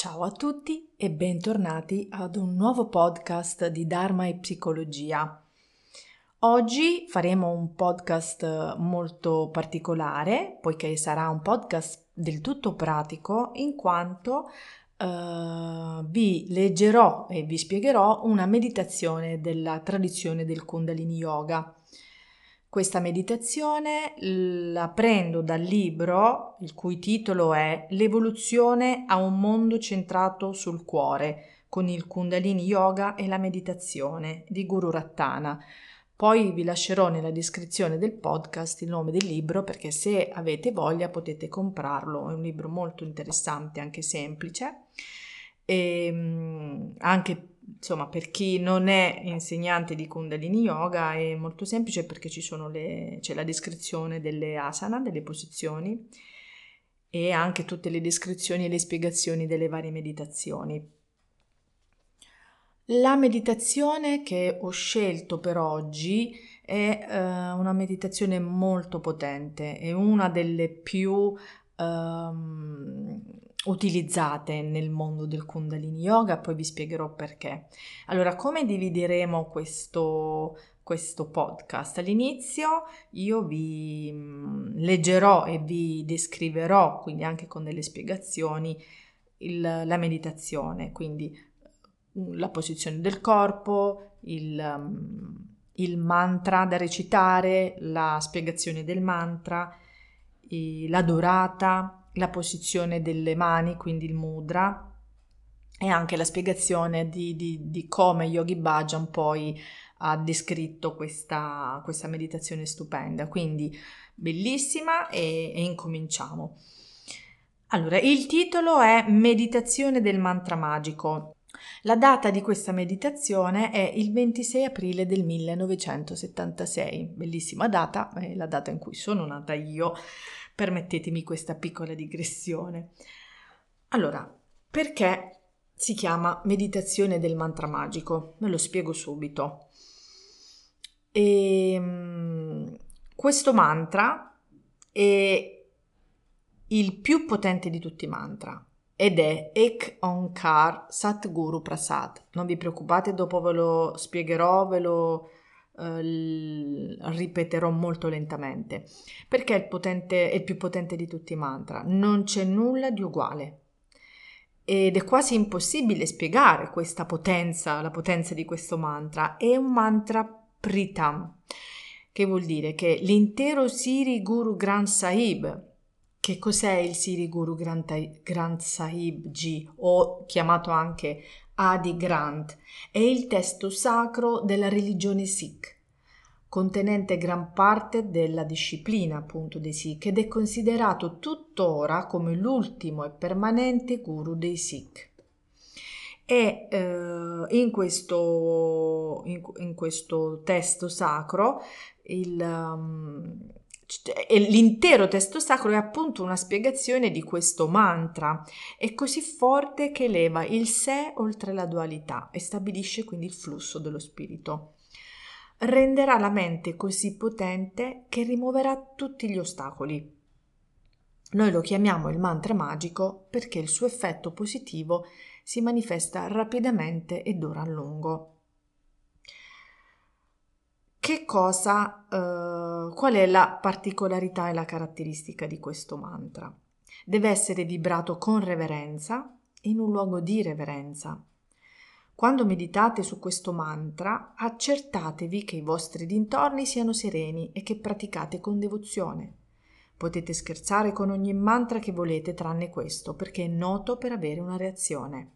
Ciao a tutti e bentornati ad un nuovo podcast di Dharma e Psicologia. Oggi faremo un podcast molto particolare, poiché sarà un podcast del tutto pratico, in quanto uh, vi leggerò e vi spiegherò una meditazione della tradizione del Kundalini Yoga. Questa meditazione la prendo dal libro il cui titolo è L'evoluzione a un mondo centrato sul cuore con il Kundalini Yoga e la meditazione di Guru Rattana. Poi vi lascerò nella descrizione del podcast il nome del libro perché se avete voglia potete comprarlo, è un libro molto interessante, anche semplice e ehm, anche insomma, per chi non è insegnante di Kundalini Yoga è molto semplice perché le, c'è la descrizione delle asana, delle posizioni e anche tutte le descrizioni e le spiegazioni delle varie meditazioni. La meditazione che ho scelto per oggi è uh, una meditazione molto potente, è una delle più um, utilizzate nel mondo del Kundalini Yoga, poi vi spiegherò perché. Allora, come divideremo questo, questo podcast? All'inizio io vi mm, leggerò e vi descriverò, quindi anche con delle spiegazioni, il, la meditazione, quindi mm, la posizione del corpo, il, mm, il mantra da recitare, la spiegazione del mantra, la durata, la posizione delle mani, quindi il mudra, e anche la spiegazione di, di, di come Yogi Bhajan poi ha descritto questa, questa meditazione stupenda. Quindi bellissima e, e incominciamo. Allora, il titolo è Meditazione del mantra magico. La data di questa meditazione è il 26 aprile del 1976, bellissima data, è la data in cui sono nata io, Permettetemi questa piccola digressione. Allora, perché si chiama meditazione del mantra magico? Ve lo spiego subito. E, ehm, questo mantra è il più potente di tutti i mantra ed è Ek Onkar Satguru Prasad. Non vi preoccupate, dopo ve lo spiegherò, ve lo eh, ripeterò molto lentamente, perché è il, potente, è il più potente di tutti i mantra. Non c'è nulla di uguale. Ed è quasi impossibile spiegare questa potenza, la potenza di questo mantra. È un mantra Pritam, che vuol dire che l'intero Siri Guru Granth Sahib, che cos'è il Siri Guru Granth Sahib G, o chiamato anche Adi Granth, è il testo sacro della religione Sikh, contenente gran parte della disciplina appunto dei Sikh ed è considerato tuttora come l'ultimo e permanente guru dei Sikh. E eh, in, questo, in, in, questo, testo sacro il, um, l'intero testo sacro è appunto una spiegazione di questo mantra, è così forte che eleva il sé oltre la dualità e stabilisce quindi il flusso dello spirito. Renderà la mente così potente che rimuoverà tutti gli ostacoli. Noi lo chiamiamo il mantra magico perché il suo effetto positivo si manifesta rapidamente e dura a lungo che cosa, eh, qual è la particolarità e la caratteristica di questo mantra? Deve essere vibrato con reverenza in un luogo di reverenza. Quando meditate su questo mantra, accertatevi che i vostri dintorni siano sereni e che praticate con devozione. Potete scherzare con ogni mantra che volete tranne questo, perché è noto per avere una reazione.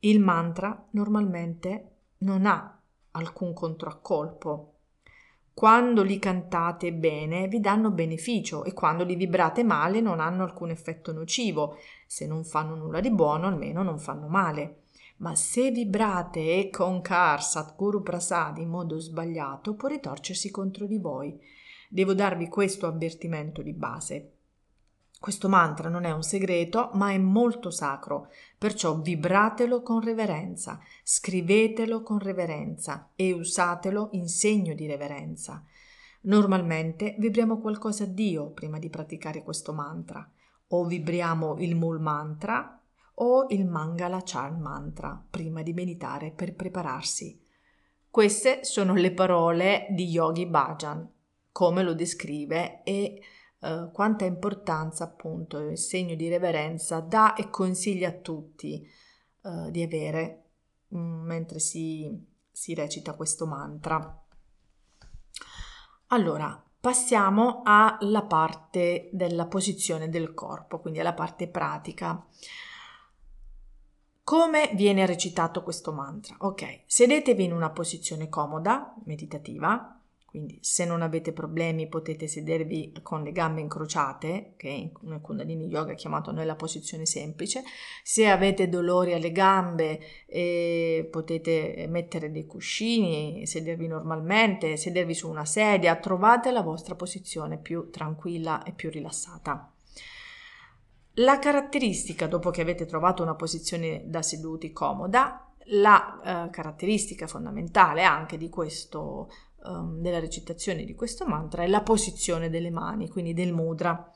Il mantra normalmente non ha alcun controaccolpo. Quando li cantate bene vi danno beneficio e quando li vibrate male non hanno alcun effetto nocivo. Se non fanno nulla di buono, almeno non fanno male. Ma se vibrate e con Karsat Guru Prasad in modo sbagliato, può ritorcersi contro di voi. Devo darvi questo avvertimento di base. Questo mantra non è un segreto, ma è molto sacro, perciò vibratelo con reverenza, scrivetelo con reverenza e usatelo in segno di reverenza. Normalmente vibriamo qualcosa a Dio prima di praticare questo mantra. O vibriamo il Mul Mantra, o il Mangala Charm Mantra prima di meditare per prepararsi. Queste sono le parole di Yogi Bhajan, come lo descrive e eh, quanta importanza appunto il segno di reverenza dà e consiglia a tutti eh, di avere mh, mm, mentre si, si recita questo mantra. Allora, passiamo alla parte della posizione del corpo, quindi alla parte pratica. Come viene recitato questo mantra? Ok, sedetevi in una posizione comoda, meditativa, quindi se non avete problemi potete sedervi con le gambe incrociate, che nel Kundalini Yoga è chiamato nella posizione semplice. Se avete dolori alle gambe eh, potete mettere dei cuscini, sedervi normalmente, sedervi su una sedia, trovate la vostra posizione più tranquilla e più rilassata. La caratteristica, dopo che avete trovato una posizione da seduti comoda, la eh, caratteristica fondamentale anche di questo um, della recitazione di questo mantra è la posizione delle mani, quindi del mudra.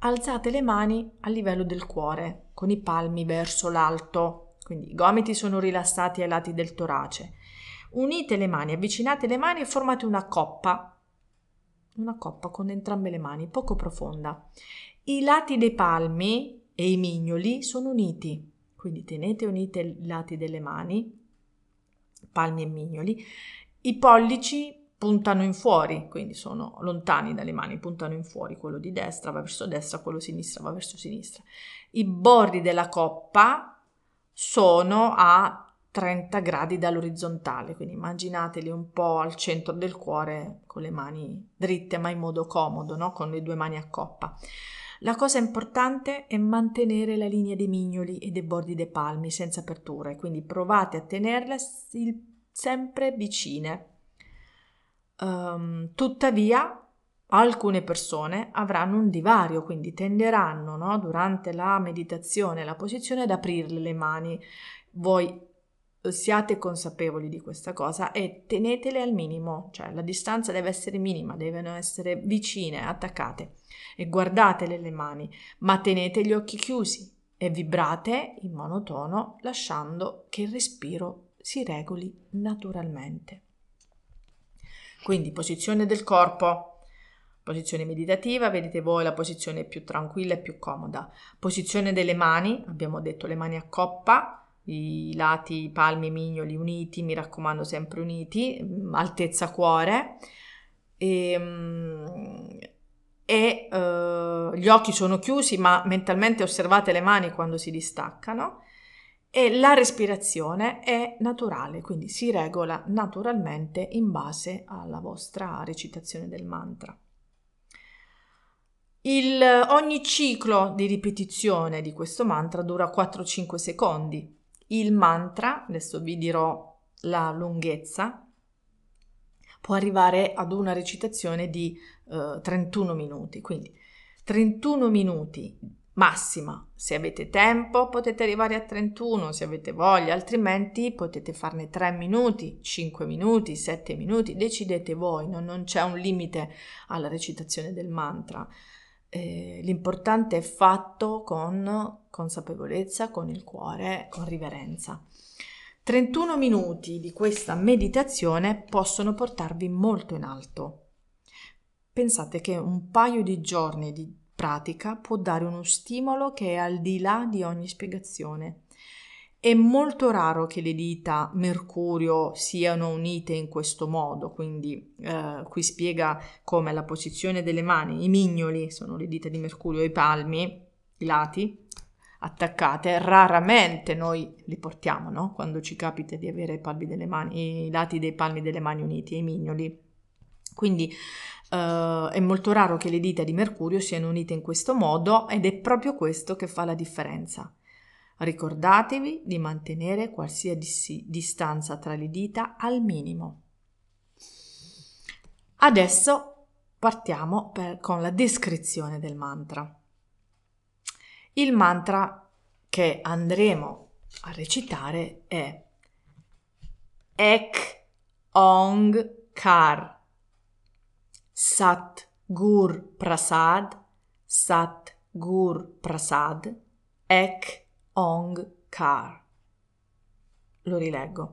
Alzate le mani a livello del cuore, con i palmi verso l'alto, quindi i gomiti sono rilassati ai lati del torace. Unite le mani, avvicinate le mani e formate una coppa, una coppa con entrambe le mani, poco profonda. I lati dei palmi e i mignoli sono uniti, quindi tenete unite i lati delle mani, palmi e mignoli. I pollici puntano in fuori, quindi sono lontani dalle mani, puntano in fuori, quello di destra va verso destra, quello di sinistra va verso sinistra. I bordi della coppa sono a 30 gradi dall'orizzontale, quindi immaginateli un po' al centro del cuore con le mani dritte ma in modo comodo, no? con le due mani a coppa. La cosa importante è mantenere la linea dei mignoli e dei bordi dei palmi senza aperture, quindi provate a tenerle sempre vicine Um, tuttavia, alcune persone avranno un divario, quindi tenderanno no, durante la meditazione, la posizione ad aprirle le mani. Voi eh, siate consapevoli di questa cosa e tenetele al minimo, cioè la distanza deve essere minima, devono essere vicine, attaccate e guardatele le mani, ma tenete gli occhi chiusi e vibrate in monotono lasciando che il respiro si regoli naturalmente. Quindi posizione del corpo, posizione meditativa, vedete voi la posizione più tranquilla e più comoda. Posizione delle mani, abbiamo detto le mani a coppa, i lati palmi mignoli uniti, mi raccomando sempre uniti, mm, altezza cuore. Ehm, e, e uh, gli occhi sono chiusi, ma mentalmente osservate le mani quando si distaccano e la respirazione è naturale, quindi si regola naturalmente in base alla vostra recitazione del mantra. Il, ogni ciclo di ripetizione di questo mantra dura 4-5 secondi. Il mantra, adesso vi dirò la lunghezza, può arrivare ad una recitazione di eh, 31 minuti, quindi 31 minuti massima. Se avete tempo potete arrivare a 31, se avete voglia, altrimenti potete farne 3 minuti, 5 minuti, 7 minuti, decidete voi, non, non c'è un limite alla recitazione del mantra. Eh, l'importante è fatto con consapevolezza, con il cuore, con riverenza. 31 minuti di questa meditazione possono portarvi molto in alto. Pensate che un paio di giorni di pratica può dare uno stimolo che è al di là di ogni spiegazione. È molto raro che le dita Mercurio siano unite in questo modo, quindi eh, qui spiega come la posizione delle mani, i mignoli sono le dita di Mercurio, i palmi, i lati attaccate, raramente noi li portiamo, no? Quando ci capita di avere i, palmi delle mani, i lati dei palmi delle mani uniti, i mignoli. Quindi Uh, è molto raro che le dita di Mercurio siano unite in questo modo ed è proprio questo che fa la differenza. Ricordatevi di mantenere qualsiasi distanza tra le dita al minimo. Adesso partiamo per, con la descrizione del mantra. Il mantra che andremo a recitare è Ek Ong Kar Sat Gur Prasad, Sat Gur Prasad, Ek Ong Kar. Lo rileggo.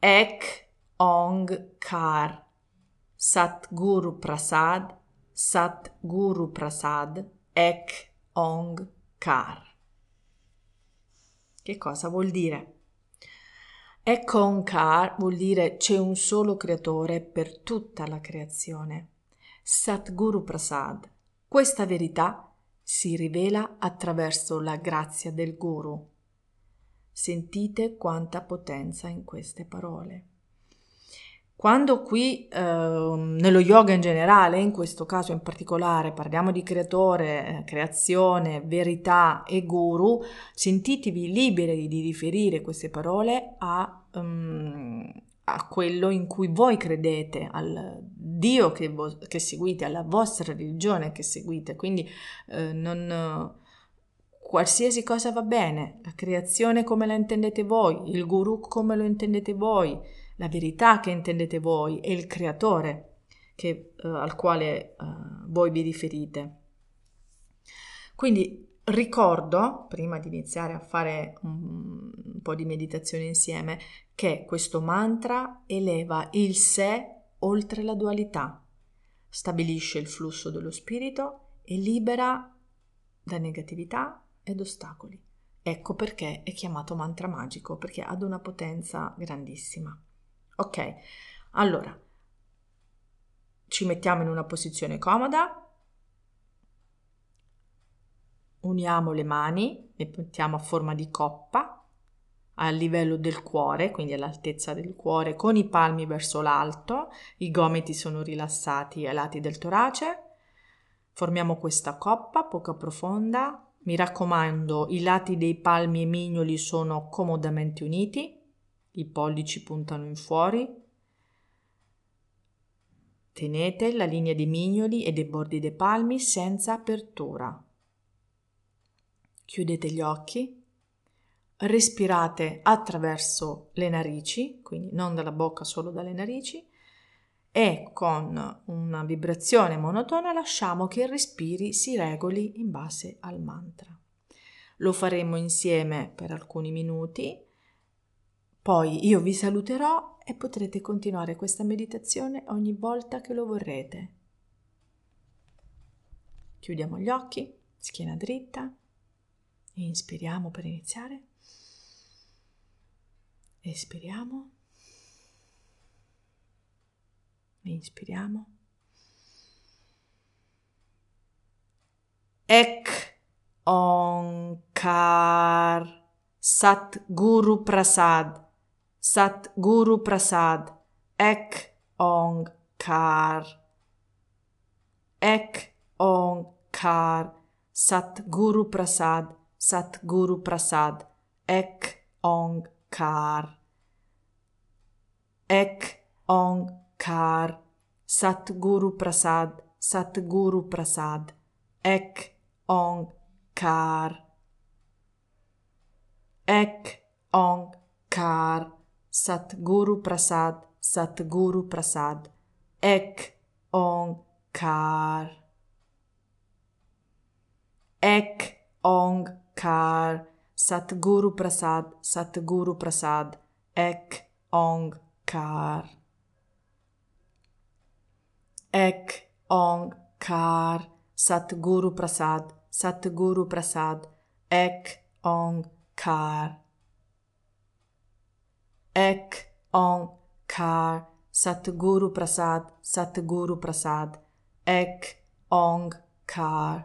Ek Ong Kar. Sat Guru Prasad. Sat Guru Prasad. Ek Ong Kar. Che cosa vuol dire? Ekonkar vuol dire c'è un solo creatore per tutta la creazione. Satguru Prasad. Questa verità si rivela attraverso la grazia del Guru. Sentite quanta potenza in queste parole. Quando qui eh, nello yoga in generale, in questo caso in particolare, parliamo di creatore, eh, creazione, verità e guru, sentitevi liberi di riferire queste parole a, um, a quello in cui voi credete, al Dio che, vo- che, seguite, alla vostra religione che seguite. Quindi eh, non qualsiasi cosa va bene, la creazione come la intendete voi, il guru come lo intendete voi la verità che intendete voi e il creatore che, uh, al quale uh, voi vi riferite. Quindi ricordo, prima di iniziare a fare un, un po' di meditazione insieme, che questo mantra eleva il sé oltre la dualità, stabilisce il flusso dello spirito e libera da negatività ed ostacoli. Ecco perché è chiamato mantra magico, perché ha una potenza grandissima. Ok, allora ci mettiamo in una posizione comoda, uniamo le mani, le mettiamo a forma di coppa a livello del cuore, quindi all'altezza del cuore, con i palmi verso l'alto, i gomiti sono rilassati ai lati del torace. Formiamo questa coppa poco profonda. Mi raccomando, i lati dei palmi e mignoli sono comodamente uniti i pollici puntano in fuori. Tenete la linea dei mignoli e dei bordi dei palmi senza apertura. Chiudete gli occhi. Respirate attraverso le narici, quindi non dalla bocca, solo dalle narici, e con una vibrazione monotona lasciamo che il respiri si regoli in base al mantra. Lo faremo insieme per alcuni minuti poi io vi saluterò e potrete continuare questa meditazione ogni volta che lo vorrete. Chiudiamo gli occhi, schiena dritta, inspiriamo per iniziare, espiriamo, inspiriamo. Ek Onkar Sat Guru Prasad Sat Guru Prasad, Ek Ong Kar. Ek Ong Kar, Sat Guru Prasad, Sat Guru Prasad, Ek Ong Kar. Ek Ong Kar, Sat Guru Prasad, Sat Guru Prasad, Ek Ong Kar. Ek Ong Kar. Satguru Prasad, Satguru Prasad, Ek Ong Kar. Ek Ong Kar, Satguru Prasad, Satguru Prasad, Ek Ong Kar. Ek Ong Kar, Satguru Prasad, Satguru Prasad, Ek Ong Kar. Ek Onkar Satguru Prasad Satguru Prasad Ek Onkar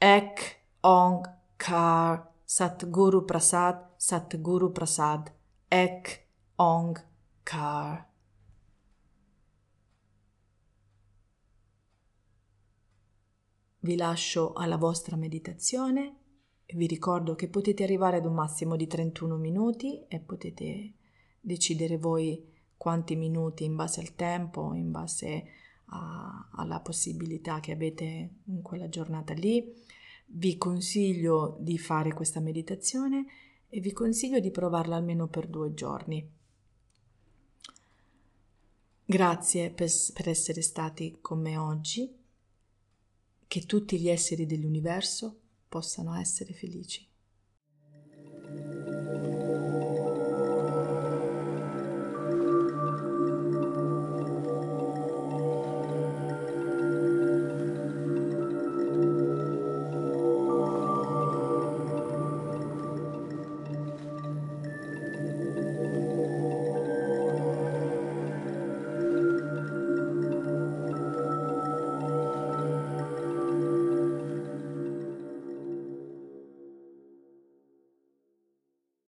Ek Onkar Satguru Prasad Satguru Prasad Ek Onkar Vi lascio alla vostra meditazione vi ricordo che potete arrivare ad un massimo di 31 minuti e potete decidere voi quanti minuti in base al tempo, in base a, alla possibilità che avete in quella giornata lì. Vi consiglio di fare questa meditazione e vi consiglio di provarla almeno per due giorni. Grazie per, per essere stati con me oggi, che tutti gli esseri dell'universo possano essere felici.